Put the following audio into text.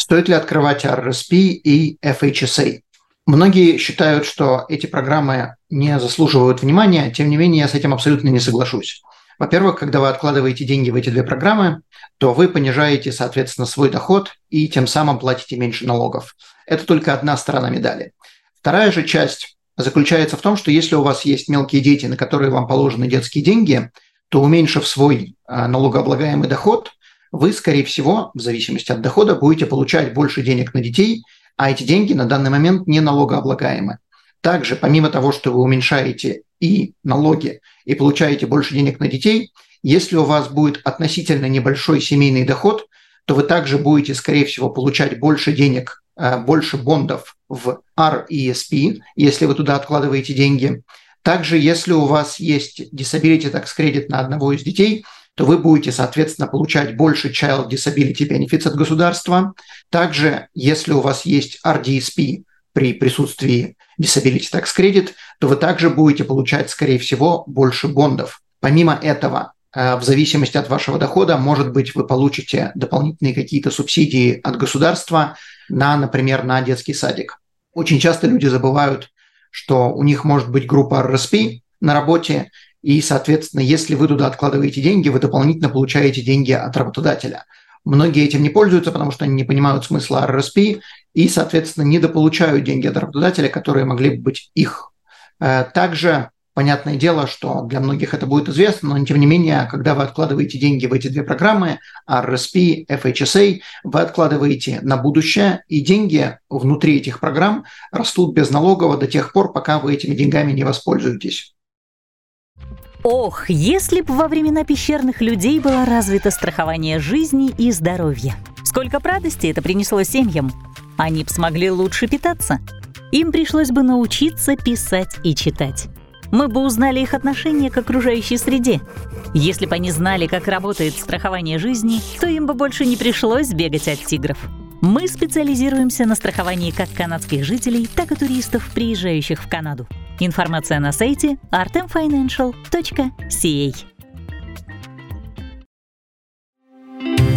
Стоит ли открывать RRSP и FHSA? Многие считают, что эти программы не заслуживают внимания, тем не менее я с этим абсолютно не соглашусь. Во-первых, когда вы откладываете деньги в эти две программы, то вы понижаете, соответственно, свой доход и тем самым платите меньше налогов. Это только одна сторона медали. Вторая же часть заключается в том, что если у вас есть мелкие дети, на которые вам положены детские деньги, то уменьшив свой а, налогооблагаемый доход, вы, скорее всего, в зависимости от дохода, будете получать больше денег на детей, а эти деньги на данный момент не налогооблагаемы. Также, помимо того, что вы уменьшаете и налоги, и получаете больше денег на детей, если у вас будет относительно небольшой семейный доход, то вы также будете, скорее всего, получать больше денег, э, больше бондов в RESP, если вы туда откладываете деньги. Также, если у вас есть disability tax credit на одного из детей – то вы будете, соответственно, получать больше Child Disability Benefits от государства. Также, если у вас есть RDSP при присутствии Disability Tax Credit, то вы также будете получать, скорее всего, больше бондов. Помимо этого, э, в зависимости от вашего дохода, может быть, вы получите дополнительные какие-то субсидии от государства на, например, на детский садик. Очень часто люди забывают, что у них может быть группа RSP на работе, и, соответственно, если вы туда откладываете деньги, вы дополнительно получаете деньги от работодателя. Многие этим не пользуются, потому что они не понимают смысла RRSP и, соответственно, недополучают деньги от работодателя, которые могли бы быть их. Э, также понятное дело, что для многих это будет известно, но тем не менее, когда вы откладываете деньги в эти две программы, RRSP, FHSA, вы откладываете на будущее, и деньги внутри этих программ растут безналогово до тех пор, пока вы этими деньгами не воспользуетесь. Ох, если бы во времена пещерных людей было развито страхование жизни и здоровья. Сколько радости это принесло семьям. Они бы смогли лучше питаться. Им пришлось бы научиться писать и читать. Мы бы узнали их отношение к окружающей среде. Если бы они знали, как работает страхование жизни, то им бы больше не пришлось бегать от тигров. Мы специализируемся на страховании как канадских жителей, так и туристов, приезжающих в Канаду. Информация на сайте artemfinancial.ca.